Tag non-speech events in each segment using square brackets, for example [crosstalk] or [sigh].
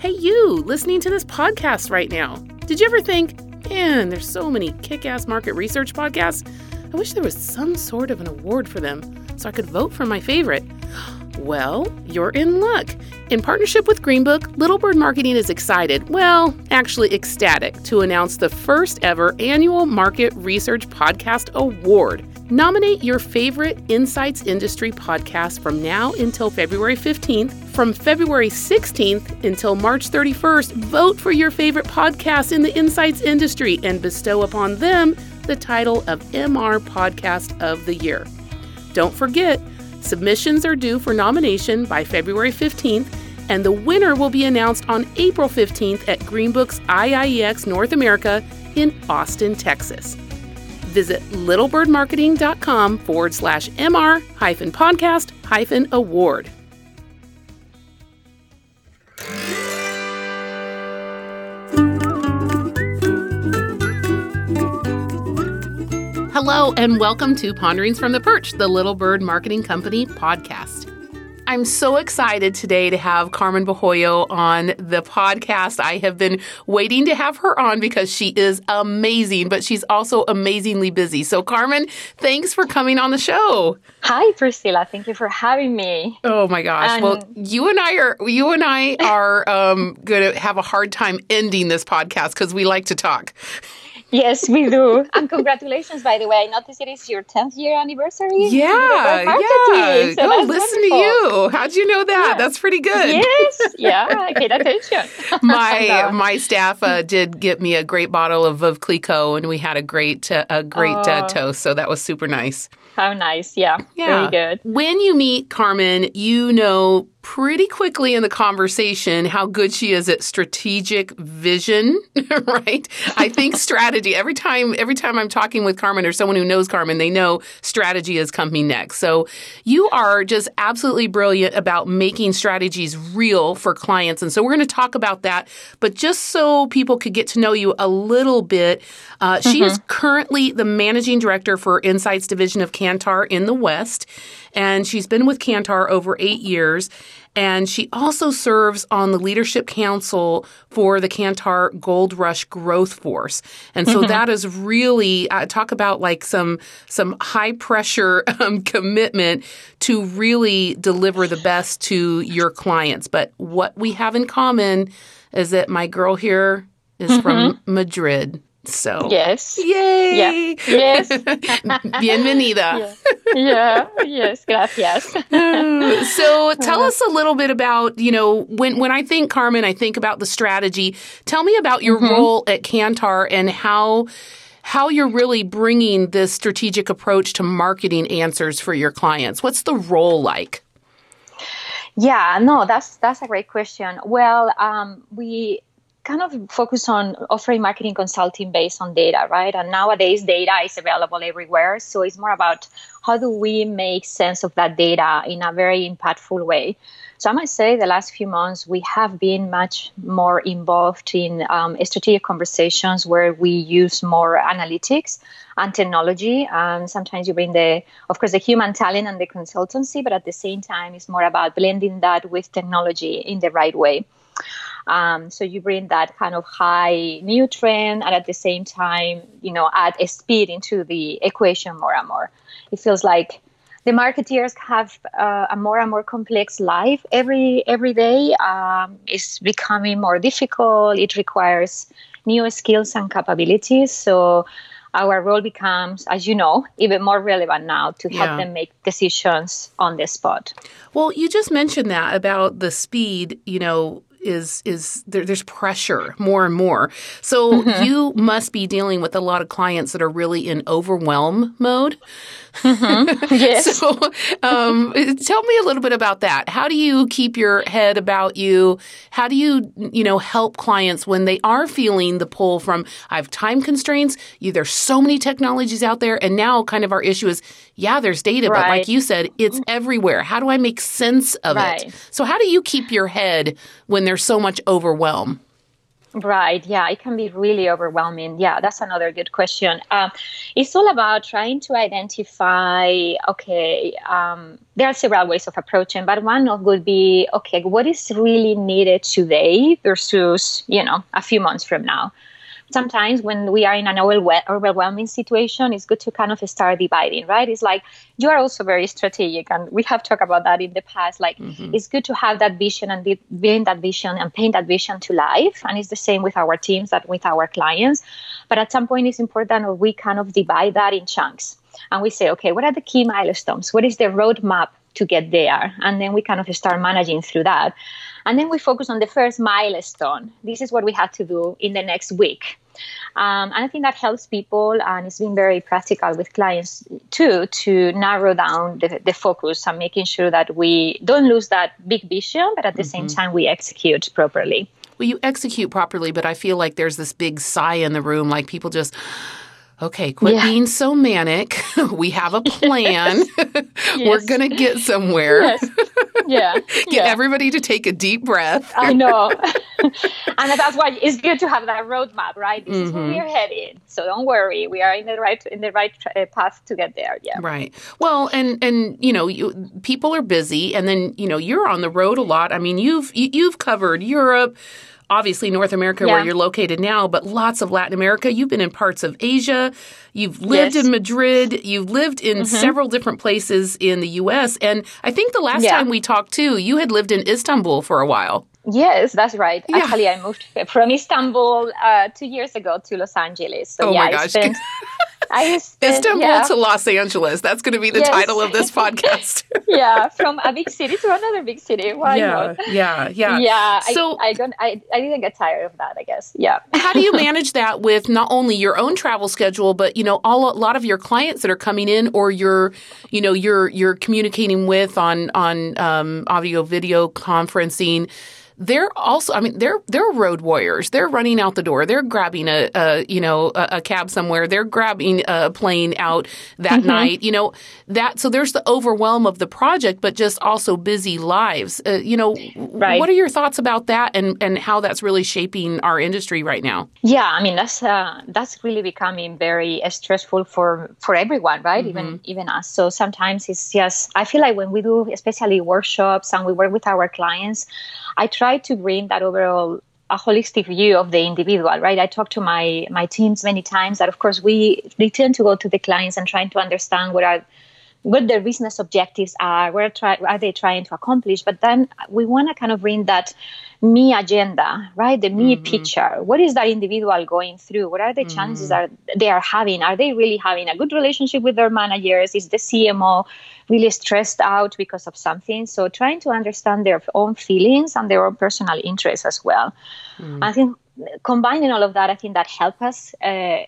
Hey, you listening to this podcast right now. Did you ever think, man, there's so many kick ass market research podcasts? I wish there was some sort of an award for them so I could vote for my favorite. [gasps] Well, you're in luck. In partnership with Greenbook, Little Bird Marketing is excited, well, actually ecstatic, to announce the first ever annual Market Research Podcast Award. Nominate your favorite Insights Industry podcast from now until February 15th. From February 16th until March 31st, vote for your favorite podcast in the Insights industry and bestow upon them the title of MR Podcast of the Year. Don't forget, submissions are due for nomination by February 15th, and the winner will be announced on April 15th at Greenbook's IIEX North America in Austin, Texas. Visit littlebirdmarketing.com forward slash MR hyphen podcast hyphen award. Hello, and welcome to Ponderings from the Perch, the Little Bird Marketing Company podcast. I'm so excited today to have Carmen Bohoyo on the podcast. I have been waiting to have her on because she is amazing, but she's also amazingly busy. So, Carmen, thanks for coming on the show. Hi, Priscilla. Thank you for having me. Oh my gosh. And well, you and I are you and I [laughs] are um, going to have a hard time ending this podcast because we like to talk. Yes, we do. [laughs] And congratulations, by the way. I noticed it is your 10th year anniversary. Yeah, yeah. So oh, listen wonderful. to you. How'd you know that? Yeah. That's pretty good. Yes, [laughs] yeah. I paid attention. [laughs] my my staff uh, did get me a great bottle of Veuve Clicquot, and we had a great uh, a great uh, oh. toast. So that was super nice. How nice. Yeah, yeah. Very good. When you meet Carmen, you know pretty quickly in the conversation how good she is at strategic vision, [laughs] right? I think strategy every time every time I'm talking with Carmen or someone who knows Carmen, they know strategy is coming next. So you are just absolutely brilliant about making strategies real for clients. And so we're going to talk about that. But just so people could get to know you a little bit, uh, mm-hmm. she is mm-hmm. currently the managing director for Insights Division of Kantar in the West and she's been with Kantar over eight years. And she also serves on the leadership council for the Kantar Gold Rush Growth Force. And so mm-hmm. that is really uh, talk about like some some high pressure [laughs] um, commitment to really deliver the best to your clients. But what we have in common is that my girl here is mm-hmm. from Madrid. So yes, yay, yeah. yes, [laughs] bienvenida. Yeah. yeah, yes, gracias. [laughs] so tell us a little bit about you know when when I think Carmen, I think about the strategy. Tell me about your mm-hmm. role at Kantar and how how you're really bringing this strategic approach to marketing answers for your clients. What's the role like? Yeah, no, that's that's a great question. Well, um, we kind of focus on offering marketing consulting based on data, right? And nowadays, data is available everywhere. So it's more about how do we make sense of that data in a very impactful way. So I might say the last few months we have been much more involved in um, strategic conversations where we use more analytics and technology. And sometimes you bring the, of course, the human talent and the consultancy, but at the same time, it's more about blending that with technology in the right way. Um, so you bring that kind of high nutrient and at the same time, you know, add a speed into the equation more and more. It feels like the marketeers have uh, a more and more complex life every every day. Um, it's becoming more difficult. It requires new skills and capabilities. So our role becomes, as you know, even more relevant now to help yeah. them make decisions on the spot. Well, you just mentioned that about the speed, you know, is is there, there's pressure more and more. So mm-hmm. you must be dealing with a lot of clients that are really in overwhelm mode. Mm-hmm. [laughs] Yes. so um, tell me a little bit about that. How do you keep your head about you? How do you you know help clients when they are feeling the pull from I have time constraints. You, there's so many technologies out there, and now kind of our issue is yeah, there's data, right. but like you said, it's everywhere. How do I make sense of right. it? So how do you keep your head when there's so much overwhelm? Right. Yeah, it can be really overwhelming. Yeah, that's another good question. Um, it's all about trying to identify. Okay, um, there are several ways of approaching, but one of would be okay, what is really needed today versus you know a few months from now sometimes when we are in an overwhelming situation, it's good to kind of start dividing, right? It's like you are also very strategic, and we have talked about that in the past. Like mm-hmm. it's good to have that vision and bring that vision and paint that vision to life, and it's the same with our teams that with our clients. But at some point, it's important that we kind of divide that in chunks, and we say, okay, what are the key milestones? What is the roadmap to get there? And then we kind of start managing through that. And then we focus on the first milestone. This is what we have to do in the next week. Um, and I think that helps people and it's been very practical with clients too to narrow down the, the focus and making sure that we don't lose that big vision, but at the mm-hmm. same time we execute properly. Well, you execute properly, but I feel like there's this big sigh in the room, like people just okay, quit yeah. being so manic. [laughs] we have a plan. [laughs] [laughs] We're going to get somewhere. Yes. Yeah. get yeah. everybody to take a deep breath. I know. and that's why it's good to have that roadmap, right? This mm-hmm. is where we're headed. So don't worry, we are in the right in the right uh, path to get there. Yeah. Right. Well, and and you know, you, people are busy and then, you know, you're on the road a lot. I mean, you've you, have you have covered Europe, obviously North America yeah. where you're located now, but lots of Latin America. You've been in parts of Asia. You've lived yes. in Madrid. You've lived in mm-hmm. several different places in the US. And I think the last yeah. time we talked too, you had lived in Istanbul for a while. Yes, that's right. Yeah. Actually, I moved from Istanbul uh, two years ago to Los Angeles. So, oh yeah, my gosh. I spent, [laughs] I [laughs] Istanbul yeah. to Los Angeles. That's going to be the yes. title of this [laughs] podcast. [laughs] yeah, from a big city to another big city. Why yeah, not? yeah, yeah. Yeah. So I, I don't. I, I didn't get tired of that. I guess. Yeah. how do you manage that with not only your own travel schedule, but you know, all a lot of your clients that are coming in, or you're, you know, you're you're communicating with on on um, audio video conferencing they're also i mean they're they're road warriors. They're running out the door. They're grabbing a, a you know a, a, cab somewhere. They're grabbing a plane out that mm-hmm. night you know that so there's the overwhelm of the project but just also busy lives. Uh, you know right. what are your thoughts about that and and how that's really shaping our industry right now? Yeah i mean that's uh, that's really becoming very stressful for for everyone right? Mm-hmm. even even us. So sometimes it's just i feel like when we do especially workshops and we work with our clients I try to bring that overall a holistic view of the individual, right? I talk to my my teams many times that of course we we tend to go to the clients and trying to understand what are what their business objectives are, what are, try, are they trying to accomplish, but then we want to kind of bring that me agenda, right? The me mm-hmm. picture. What is that individual going through? What are the mm-hmm. challenges that they are having? Are they really having a good relationship with their managers? Is the CMO really stressed out because of something. So trying to understand their own feelings and their own personal interests as well. Mm. I think combining all of that, I think that help us uh,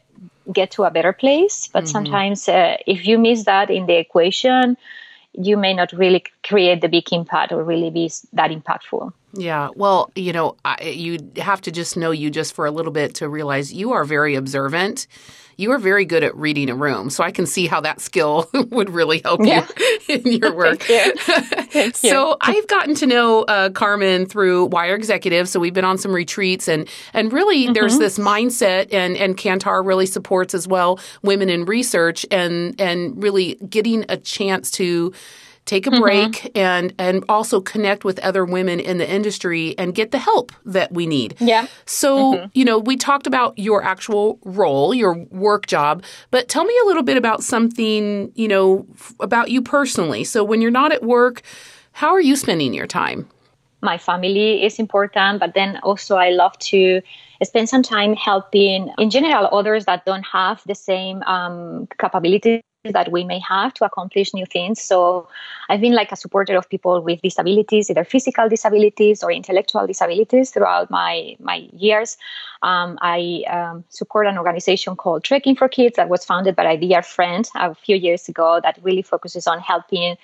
get to a better place. But mm-hmm. sometimes uh, if you miss that in the equation, you may not really create the big impact or really be that impactful. Yeah. Well, you know, you have to just know you just for a little bit to realize you are very observant you are very good at reading a room. So I can see how that skill [laughs] would really help yeah. you [laughs] in your [laughs] work. Thank you. Thank so I've gotten to know uh, Carmen through Wire Executive. So we've been on some retreats and and really mm-hmm. there's this mindset and and Kantar really supports as well women in research and and really getting a chance to take a mm-hmm. break and and also connect with other women in the industry and get the help that we need. Yeah. So, mm-hmm. you know, we talked about your actual role, your work job, but tell me a little bit about something, you know, f- about you personally. So, when you're not at work, how are you spending your time? My family is important, but then also I love to spend some time helping in general others that don't have the same um, capabilities that we may have to accomplish new things. So I've been like a supporter of people with disabilities, either physical disabilities or intellectual disabilities throughout my, my years. Um, I um, support an organization called Trekking for Kids that was founded by a dear friend a few years ago that really focuses on helping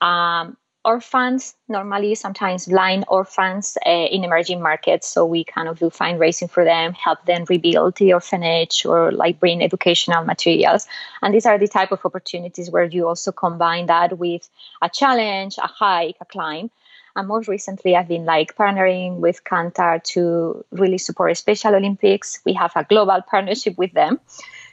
um, orphans, normally sometimes blind orphans uh, in emerging markets. So we kind of do fundraising for them, help them rebuild the orphanage or like bring educational materials. And these are the type of opportunities where you also combine that with a challenge, a hike, a climb. And most recently, I've been like partnering with Kantar to really support Special Olympics. We have a global [laughs] partnership with them.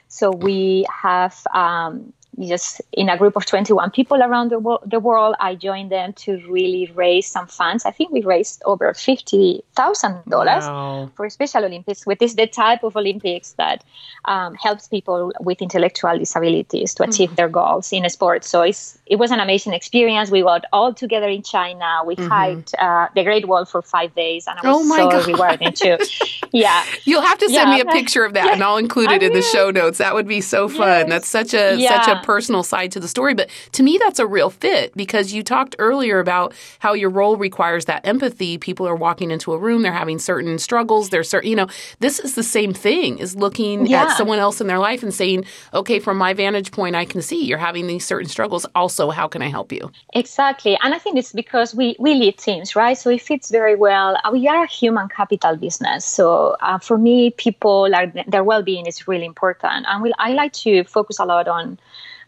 So we have um, just in a group of 21 people around the, wo- the world. I joined them to really raise some funds. I think we raised over $50,000 wow. for Special Olympics, which is the type of Olympics that um, helps people with intellectual disabilities to achieve mm-hmm. their goals in a sport. So it's, it was an amazing experience. We got all together in China. We mm-hmm. hiked uh, the Great Wall for five days, and it was oh so God. rewarding too. [laughs] yeah. You'll have to send yeah. me a picture of that, yeah. and I'll include [laughs] it I in the show notes. That would be so fun. Yes. That's such a yeah. such a personal side to the story. But to me, that's a real fit because you talked earlier about how your role requires that empathy. People are walking into a room, they're having certain struggles. They're certain, you know, this is the same thing is looking yeah. at someone else in their life and saying, okay, from my vantage point, I can see you're having these certain struggles. Also, how can I help you? Exactly. And I think it's because we, we lead teams, right? So it fits very well. Uh, we are a human capital business. So uh, for me, people are, their well being is really important. And we, I like to focus a lot on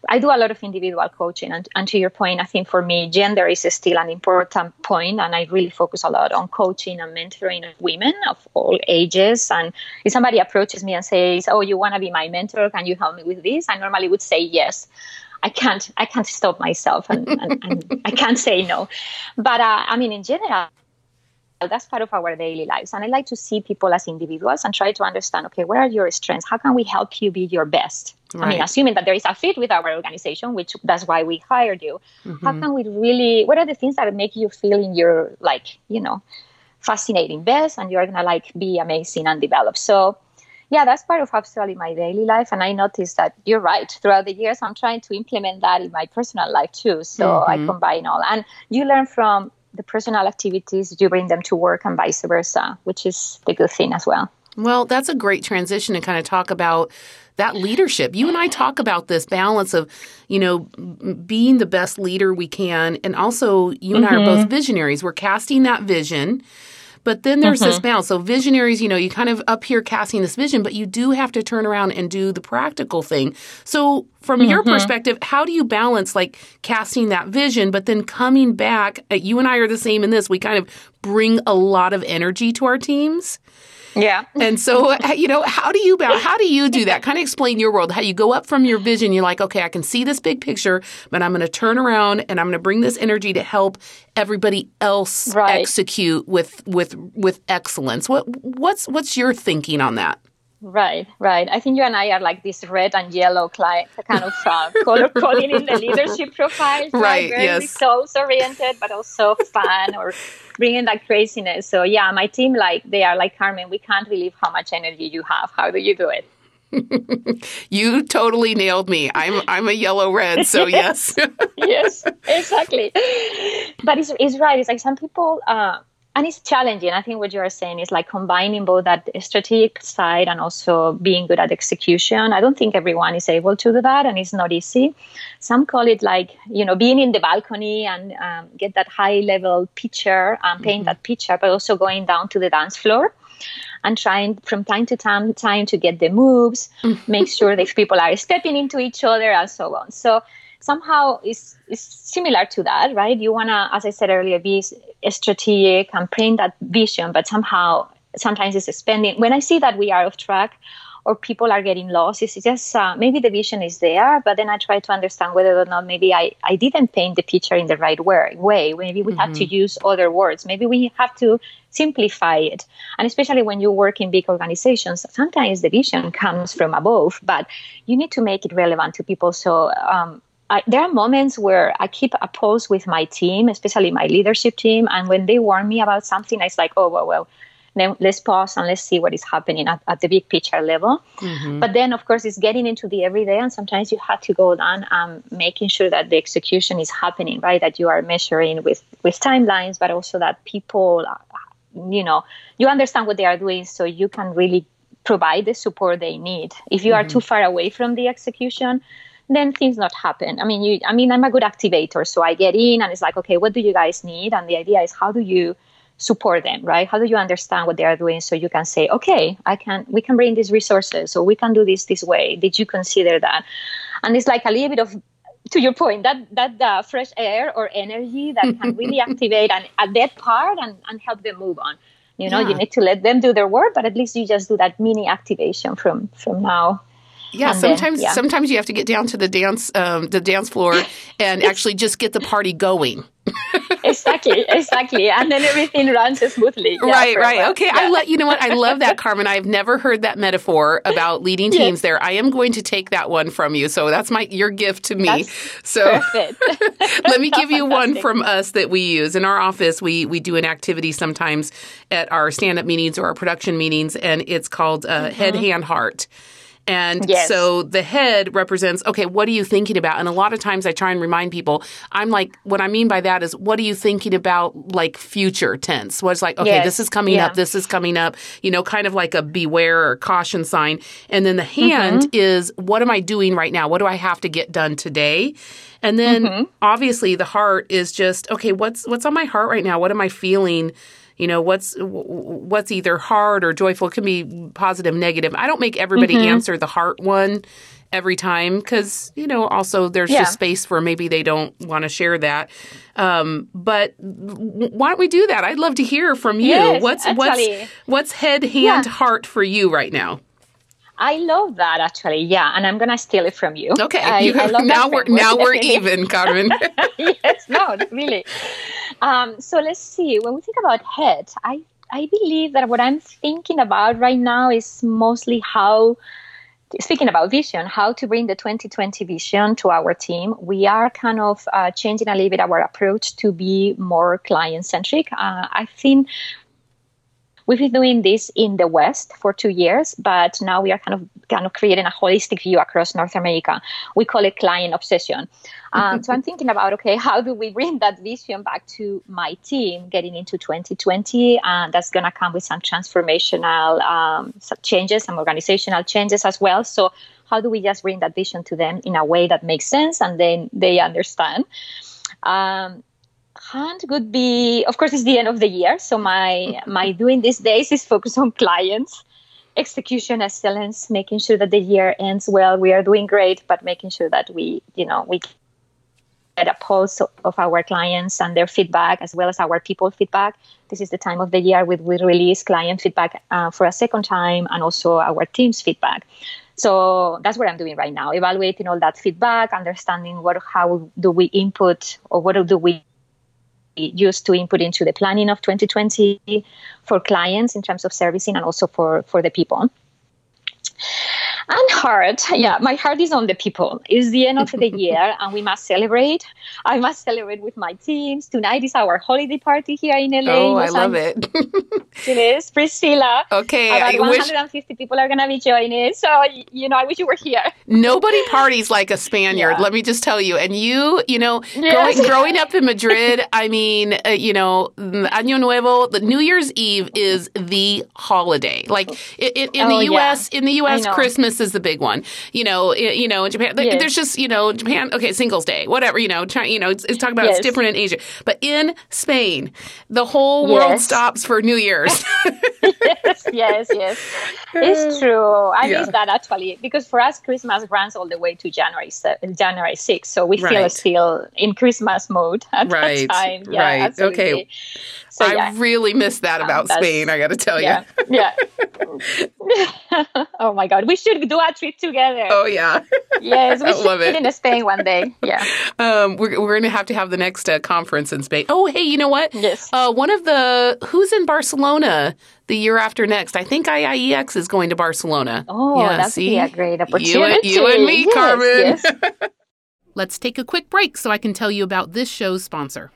I do a lot of individual coaching, and, and to your point, I think for me, gender is still an important point, and I really focus a lot on coaching and mentoring of women of all ages. And if somebody approaches me and says, "Oh, you want to be my mentor? Can you help me with this?" I normally would say yes. I can't. I can't stop myself, and, and, and I can't say no. But uh, I mean, in general, that's part of our daily lives. And I like to see people as individuals and try to understand okay, where are your strengths? How can we help you be your best? Right. I mean, assuming that there is a fit with our organization, which that's why we hired you. Mm-hmm. How can we really, what are the things that make you feel in your, like, you know, fascinating best and you're going to like be amazing and develop? So, yeah, that's part of actually my daily life. And I noticed that you're right. Throughout the years, I'm trying to implement that in my personal life too. So mm-hmm. I combine all. And you learn from the personal activities, you bring them to work and vice versa, which is the good thing as well. Well, that's a great transition to kind of talk about that leadership. You and I talk about this balance of, you know, being the best leader we can. And also, you and mm-hmm. I are both mm-hmm. visionaries. We're casting that vision but then there's mm-hmm. this balance. So visionaries, you know, you kind of up here casting this vision, but you do have to turn around and do the practical thing. So from mm-hmm. your perspective, how do you balance like casting that vision, but then coming back? Uh, you and I are the same in this. We kind of bring a lot of energy to our teams. Yeah. And so, you know, how do you how do you do that? Kind of explain your world. How you go up from your vision, you're like, okay, I can see this big picture, but I'm going to turn around and I'm going to bring this energy to help everybody else right. execute with with with excellence. What what's what's your thinking on that? Right, right. I think you and I are like this red and yellow kind of uh, [laughs] color coding in the leadership profile. Right, right very yes. results oriented, but also fun or bringing that craziness. So yeah, my team like they are like Carmen. We can't believe how much energy you have. How do you do it? [laughs] you totally nailed me. I'm I'm a yellow red, so [laughs] yes. yes, exactly. But it's, it's right. It's like some people. Uh, and it's challenging. I think what you are saying is like combining both that strategic side and also being good at execution. I don't think everyone is able to do that, and it's not easy. Some call it like you know being in the balcony and um, get that high level picture and paint mm-hmm. that picture, but also going down to the dance floor and trying from time to time time to get the moves, mm-hmm. make sure that people are stepping into each other and so on. So somehow is is similar to that, right? You wanna, as I said earlier, be strategic and print that vision, but somehow sometimes it's spending. When I see that we are off track or people are getting lost, it's just uh, maybe the vision is there, but then I try to understand whether or not maybe I, I didn't paint the picture in the right way. Maybe we mm-hmm. have to use other words. Maybe we have to simplify it. And especially when you work in big organizations, sometimes the vision comes from above, but you need to make it relevant to people. So um, I, there are moments where I keep a pulse with my team, especially my leadership team, and when they warn me about something, it's like, oh well, well, then let's pause and let's see what is happening at, at the big picture level. Mm-hmm. But then, of course, it's getting into the everyday, and sometimes you have to go down and making sure that the execution is happening, right? That you are measuring with with timelines, but also that people, you know, you understand what they are doing, so you can really provide the support they need. If you mm-hmm. are too far away from the execution, then things not happen. I mean, you, I mean, I'm a good activator, so I get in and it's like, okay, what do you guys need? And the idea is, how do you support them, right? How do you understand what they are doing so you can say, okay, I can, we can bring these resources, or we can do this this way. Did you consider that? And it's like a little bit of to your point, that that uh, fresh air or energy that can [laughs] really activate an, a dead part and, and help them move on. You know, yeah. you need to let them do their work, but at least you just do that mini activation from from now yeah, and sometimes then, yeah. sometimes you have to get down to the dance um, the dance floor and actually just get the party going. [laughs] exactly, exactly, and then everything runs smoothly. Yeah, right, right. Okay, yeah. I let you know what I love that, [laughs] Carmen. I've never heard that metaphor about leading teams. There, I am going to take that one from you. So that's my your gift to me. That's so [laughs] let me give you one from us that we use in our office. We we do an activity sometimes at our stand up meetings or our production meetings, and it's called uh, mm-hmm. Head Hand Heart. And yes. so the head represents, okay, what are you thinking about? And a lot of times I try and remind people, I'm like, what I mean by that is, what are you thinking about, like future tense? What's like, okay, yes. this is coming yeah. up, this is coming up, you know, kind of like a beware or caution sign. And then the hand mm-hmm. is, what am I doing right now? What do I have to get done today? And then mm-hmm. obviously the heart is just, okay, what's what's on my heart right now? What am I feeling? You know what's what's either hard or joyful it can be positive negative i don't make everybody mm-hmm. answer the heart one every time because you know also there's yeah. just space for maybe they don't want to share that um, but why don't we do that i'd love to hear from you yes, what's actually. what's what's head hand yeah. heart for you right now I love that actually. Yeah, and I'm gonna steal it from you. Okay, I, you, I [laughs] now we're now [laughs] we're even, Carmen. yes, no, really. Um, so let's see. When we think about head, I I believe that what I'm thinking about right now is mostly how. Speaking about vision, how to bring the 2020 vision to our team, we are kind of uh, changing a little bit our approach to be more client centric. Uh, I think We've been doing this in the West for two years, but now we are kind of kind of creating a holistic view across North America. We call it client obsession. Um, so I'm [laughs] thinking about okay, how do we bring that vision back to my team getting into 2020? And that's going to come with some transformational um, changes, some organizational changes as well. So how do we just bring that vision to them in a way that makes sense and then they understand? Um, hunt would be of course it's the end of the year so my [laughs] my doing these days is focused on clients execution excellence making sure that the year ends well. We are doing great but making sure that we you know we get a pulse of our clients and their feedback as well as our people feedback. This is the time of the year we we release client feedback uh, for a second time and also our team's feedback. So that's what i'm doing right now evaluating all that feedback understanding what how do we input or what do we used to input into the planning of 2020 for clients in terms of servicing and also for, for the people. And heart, yeah, my heart is on the people. It's the end of the [laughs] year, and we must celebrate. I must celebrate with my teams. Tonight is our holiday party here in LA. Oh, I love it. [laughs] it is Priscilla. Okay, about I 150 wish... people are gonna be joining. So you know, I wish you were here. Nobody parties like a Spaniard. Yeah. Let me just tell you. And you, you know, yes. growing, [laughs] growing up in Madrid, I mean, uh, you know, Año Nuevo, the New Year's Eve is the holiday. Like in, in, in oh, the U.S., yeah. in the U.S., Christmas is the big one. You know, you know, in Japan, yes. there's just you know, Japan. Okay, Singles Day, whatever. You know, try, you know, it's, it's talking about yes. it's different in Asia, but in Spain, the whole yes. world stops for New Year's. [laughs] [laughs] yes, yes, yes, it's uh, true. I yeah. miss that actually because for us, Christmas runs all the way to January January 6th, so we right. feel still in Christmas mode at right. that time. Yeah, right. Absolutely. Okay. So, I really miss that um, about Spain. I got to tell you. Yeah. [laughs] [laughs] oh my God, we should do a trip together. Oh yeah. yes, we [laughs] should love it. in Spain one day. Yeah. Um, we're we're going to have to have the next uh, conference in Spain. Oh hey, you know what? Yes. Uh, one of the who's in Barcelona the year after next. I think IIEX is going to Barcelona. Oh, yeah, that's see? a great opportunity. You and, you and me, yes, Carmen. Yes. Let's take a quick break so I can tell you about this show's sponsor.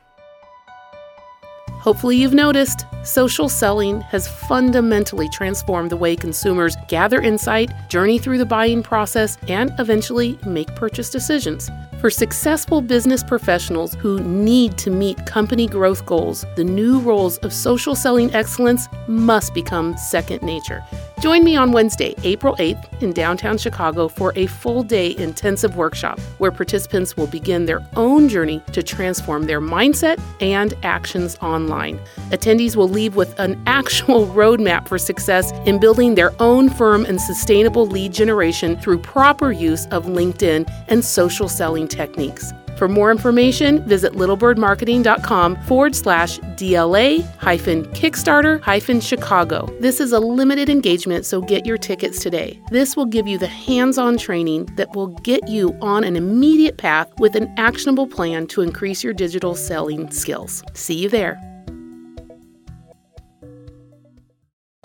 Hopefully, you've noticed social selling has fundamentally transformed the way consumers gather insight, journey through the buying process, and eventually make purchase decisions. For successful business professionals who need to meet company growth goals, the new roles of social selling excellence must become second nature. Join me on Wednesday, April 8th in downtown Chicago for a full day intensive workshop where participants will begin their own journey to transform their mindset and actions online. Attendees will leave with an [laughs] actual roadmap for success in building their own firm and sustainable lead generation through proper use of LinkedIn and social selling techniques. For more information, visit littlebirdmarketing.com forward slash DLA hyphen Kickstarter hyphen Chicago. This is a limited engagement, so get your tickets today. This will give you the hands on training that will get you on an immediate path with an actionable plan to increase your digital selling skills. See you there.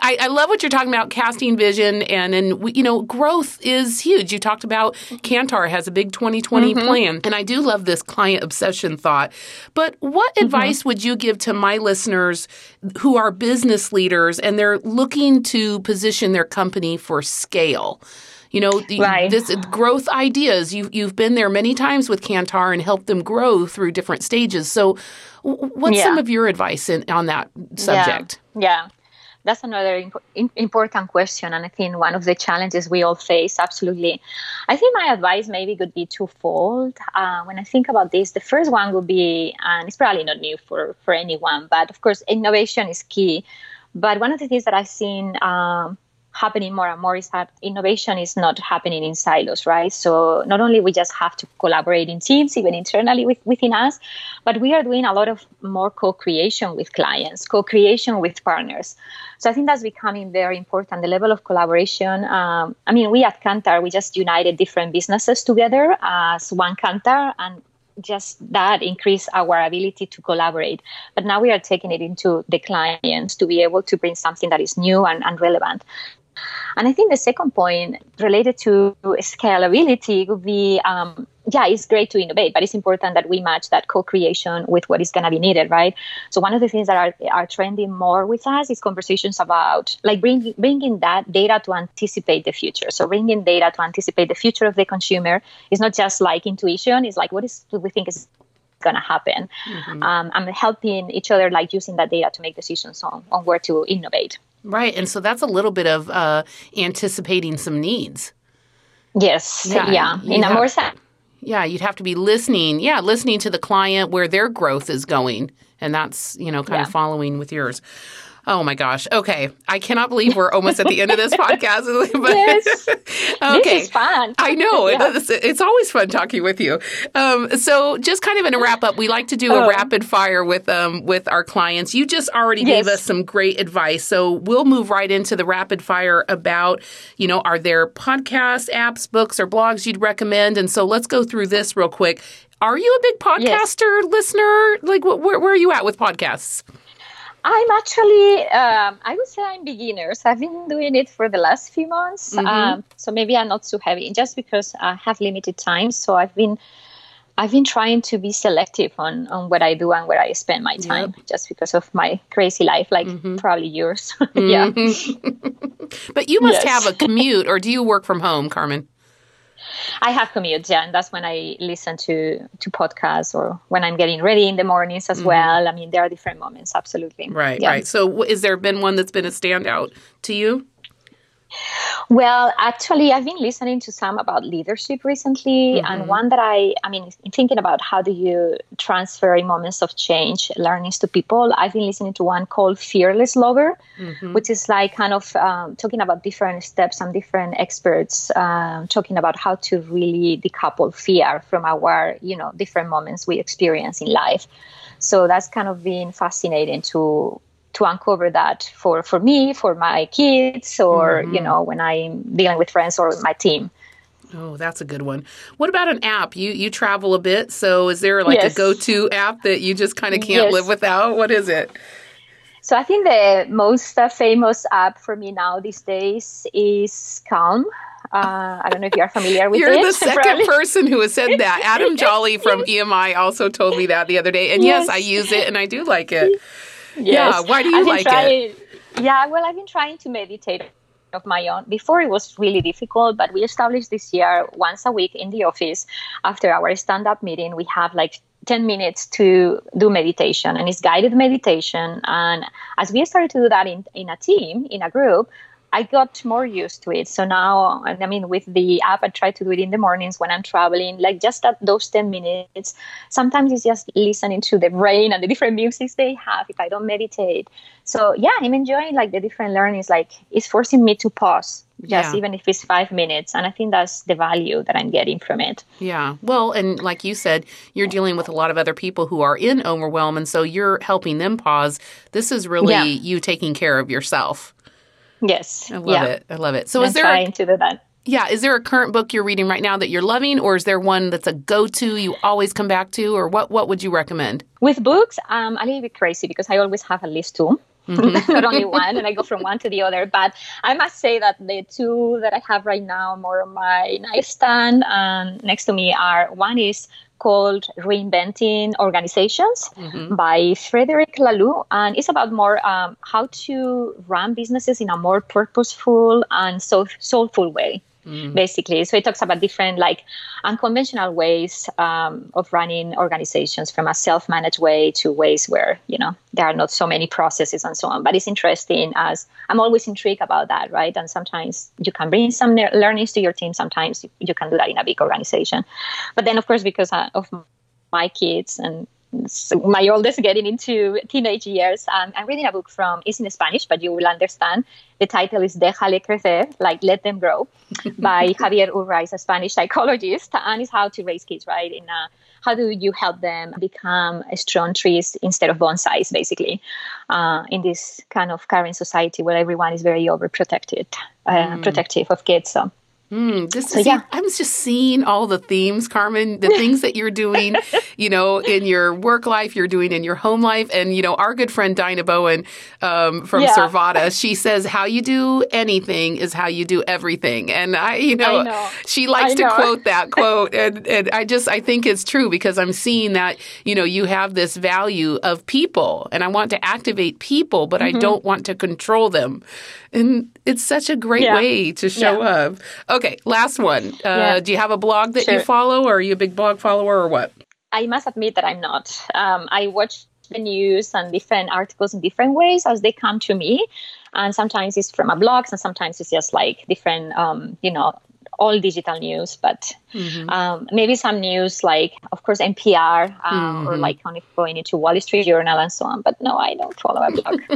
I, I, love what you're talking about casting vision and and you know growth is huge you talked about kantar has a big 2020 mm-hmm. plan and i do love this client obsession thought but what mm-hmm. advice would you give to my listeners who are business leaders and they're looking to position their company for scale you know right. this growth ideas you you've been there many times with kantar and helped them grow through different stages so what's yeah. some of your advice in, on that subject yeah. yeah that's another imp- important question and i think one of the challenges we all face absolutely. I think my advice maybe could be twofold. Uh, when i think about this the first one would be and it's probably not new for for anyone but of course innovation is key. But one of the things that i've seen um, happening more and more is that innovation is not happening in silos, right? So not only we just have to collaborate in teams, even internally with, within us, but we are doing a lot of more co-creation with clients, co-creation with partners. So I think that's becoming very important. The level of collaboration. Um, I mean, we at Kantar, we just united different businesses together as one Kantar, and just that increase our ability to collaborate. But now we are taking it into the clients to be able to bring something that is new and, and relevant. And I think the second point related to scalability would be um, yeah, it's great to innovate, but it's important that we match that co-creation with what is going to be needed, right? So one of the things that are, are trending more with us is conversations about like bringing bringing that data to anticipate the future. So bringing data to anticipate the future of the consumer is not just like intuition; it's like what is what we think is going to happen. Mm-hmm. Um, and helping each other, like using that data to make decisions on, on where to innovate. Right. And so that's a little bit of uh, anticipating some needs. Yes. Yeah. yeah. In a more sense. Yeah, you'd have to be listening. Yeah, listening to the client where their growth is going. And that's, you know, kind yeah. of following with yours. Oh my gosh. Okay. I cannot believe we're almost at the end of this [laughs] podcast. [laughs] but, yes. [laughs] okay. This is fun. I know. Yeah. It's, it's, always fun talking with you. Um, so just kind of in a wrap up, we like to do a oh. rapid fire with um, with our clients. You just already yes. gave us some great advice. So we'll move right into the rapid fire about, you know, are there podcasts, apps, books, or blogs you'd recommend? And so let's go through this real quick. Are you a big podcaster yes. listener? Like, where, where are you at with podcasts? I'm actually, um, I would say I'm beginners. I've been doing it for the last few months, mm-hmm. um, so maybe I'm not too heavy. Just because I have limited time, so I've been, I've been trying to be selective on on what I do and where I spend my time, yep. just because of my crazy life, like mm-hmm. probably yours. [laughs] yeah. Mm-hmm. [laughs] but you must yes. have a commute, or do you work from home, Carmen? I have commute, yeah, and that's when I listen to to podcasts or when I'm getting ready in the mornings as mm-hmm. well. I mean, there are different moments, absolutely. Right, yeah. right. So, is there been one that's been a standout to you? Well, actually, I've been listening to some about leadership recently, mm-hmm. and one that I, I mean, thinking about how do you transfer in moments of change learnings to people. I've been listening to one called Fearless Lover, mm-hmm. which is like kind of um, talking about different steps and different experts um, talking about how to really decouple fear from our, you know, different moments we experience in life. So that's kind of been fascinating to to uncover that for for me for my kids or mm-hmm. you know when i'm dealing with friends or my team Oh, that's a good one. What about an app? You you travel a bit, so is there like yes. a go-to app that you just kind of can't yes. live without? What is it? So I think the most uh, famous app for me now these days is Calm. Uh, I don't know if you are familiar with You're it. You're the [laughs] second probably. person who has said that. Adam Jolly from EMI also told me that the other day, and yes, yes I use it and I do like it. Yes. Yeah. Why do you like trying, it? Yeah. Well, I've been trying to meditate of my own. Before it was really difficult, but we established this year once a week in the office after our stand up meeting. We have like 10 minutes to do meditation and it's guided meditation. And as we started to do that in, in a team, in a group, I got more used to it. So now, I mean, with the app, I try to do it in the mornings when I'm traveling, like just at those 10 minutes. Sometimes it's just listening to the brain and the different musics they have if I don't meditate. So yeah, I'm enjoying like the different learnings. Like it's forcing me to pause just yeah. even if it's five minutes. And I think that's the value that I'm getting from it. Yeah. Well, and like you said, you're dealing with a lot of other people who are in overwhelm. And so you're helping them pause. This is really yeah. you taking care of yourself. Yes. I love yeah. it. I love it. So I'm is there trying a, to do that. Yeah. Is there a current book you're reading right now that you're loving, or is there one that's a go-to you always come back to, or what? What would you recommend? With books, I'm a little bit crazy because I always have at least two. Mm-hmm. [laughs] not only one, and I go from one to the other. But I must say that the two that I have right now, more on my nightstand and next to me, are one is called Reinventing Organizations mm-hmm. by Frederic Laloux. And it's about more um, how to run businesses in a more purposeful and so- soulful way mm. basically. So it talks about different like unconventional ways um, of running organizations from a self-managed way to ways where you know there are not so many processes and so on. But it's interesting as I'm always intrigued about that, right? And sometimes you can bring some learnings to your team. Sometimes you, you can do that in a big organization. But then, of course, because uh, of my kids and my oldest getting into teenage years. Um, I'm reading a book from, it's in Spanish, but you will understand. The title is Déjale crecer, like let them grow, [laughs] by Javier Urraiz, a Spanish psychologist, and it's how to raise kids, right? In a, how do you help them become strong trees instead of bonsais, basically, uh, in this kind of current society where everyone is very overprotected, uh, mm. protective of kids. So Mm, this so, is, yeah. I'm just seeing all the themes, Carmen, the [laughs] things that you're doing, you know, in your work life, you're doing in your home life. And, you know, our good friend Dinah Bowen um, from yeah. Servata, she says, how you do anything is how you do everything. And I, you know, I know. she likes to quote that [laughs] quote. And, and I just, I think it's true because I'm seeing that, you know, you have this value of people and I want to activate people, but mm-hmm. I don't want to control them. And it's such a great yeah. way to show up. Okay, last one. Uh, yeah. Do you have a blog that sure. you follow, or are you a big blog follower, or what? I must admit that I'm not. Um, I watch the news and different articles in different ways as they come to me. And sometimes it's from a blog, and sometimes it's just like different, um, you know, all digital news, but mm-hmm. um, maybe some news like, of course, NPR uh, mm-hmm. or like kind of going into Wall Street Journal and so on. But no, I don't follow a blog. [laughs]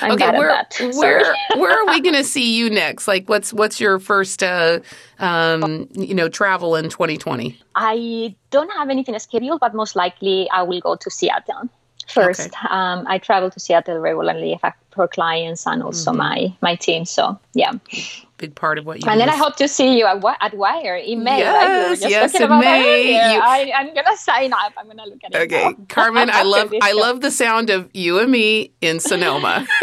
I'm okay, where. [laughs] Where where are we going to see you next? Like, what's what's your first uh, um, you know travel in 2020? I don't have anything scheduled, but most likely I will go to Seattle first. Okay. Um, I travel to Seattle regularly for clients and also mm-hmm. my my team. So yeah, big part of what you. And then I hope to see you at, at Wire in May. Yes, right? yes, in May. You... I, am gonna sign up. I'm gonna look at it. Okay, Carmen, [laughs] I love I love the sound of you and me in Sonoma. [laughs]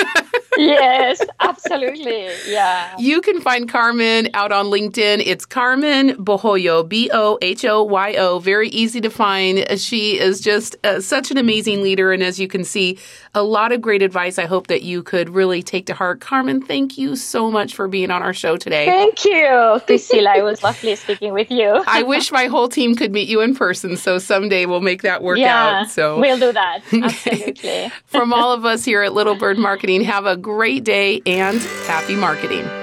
yes, absolutely. Yeah. You can find Carmen out on LinkedIn. It's Carmen Bohoyo, B O H O Y O. Very easy to find. She is just uh, such an amazing leader. And as you can see, a lot of great advice I hope that you could really take to heart. Carmen, thank you so much for being on our show today. Thank you, Priscilla. it was lovely speaking with you. I wish my whole team could meet you in person. So someday we'll make that work yeah, out. So we'll do that. [laughs] Absolutely. From all of us here at Little Bird Marketing, have a great day and happy marketing.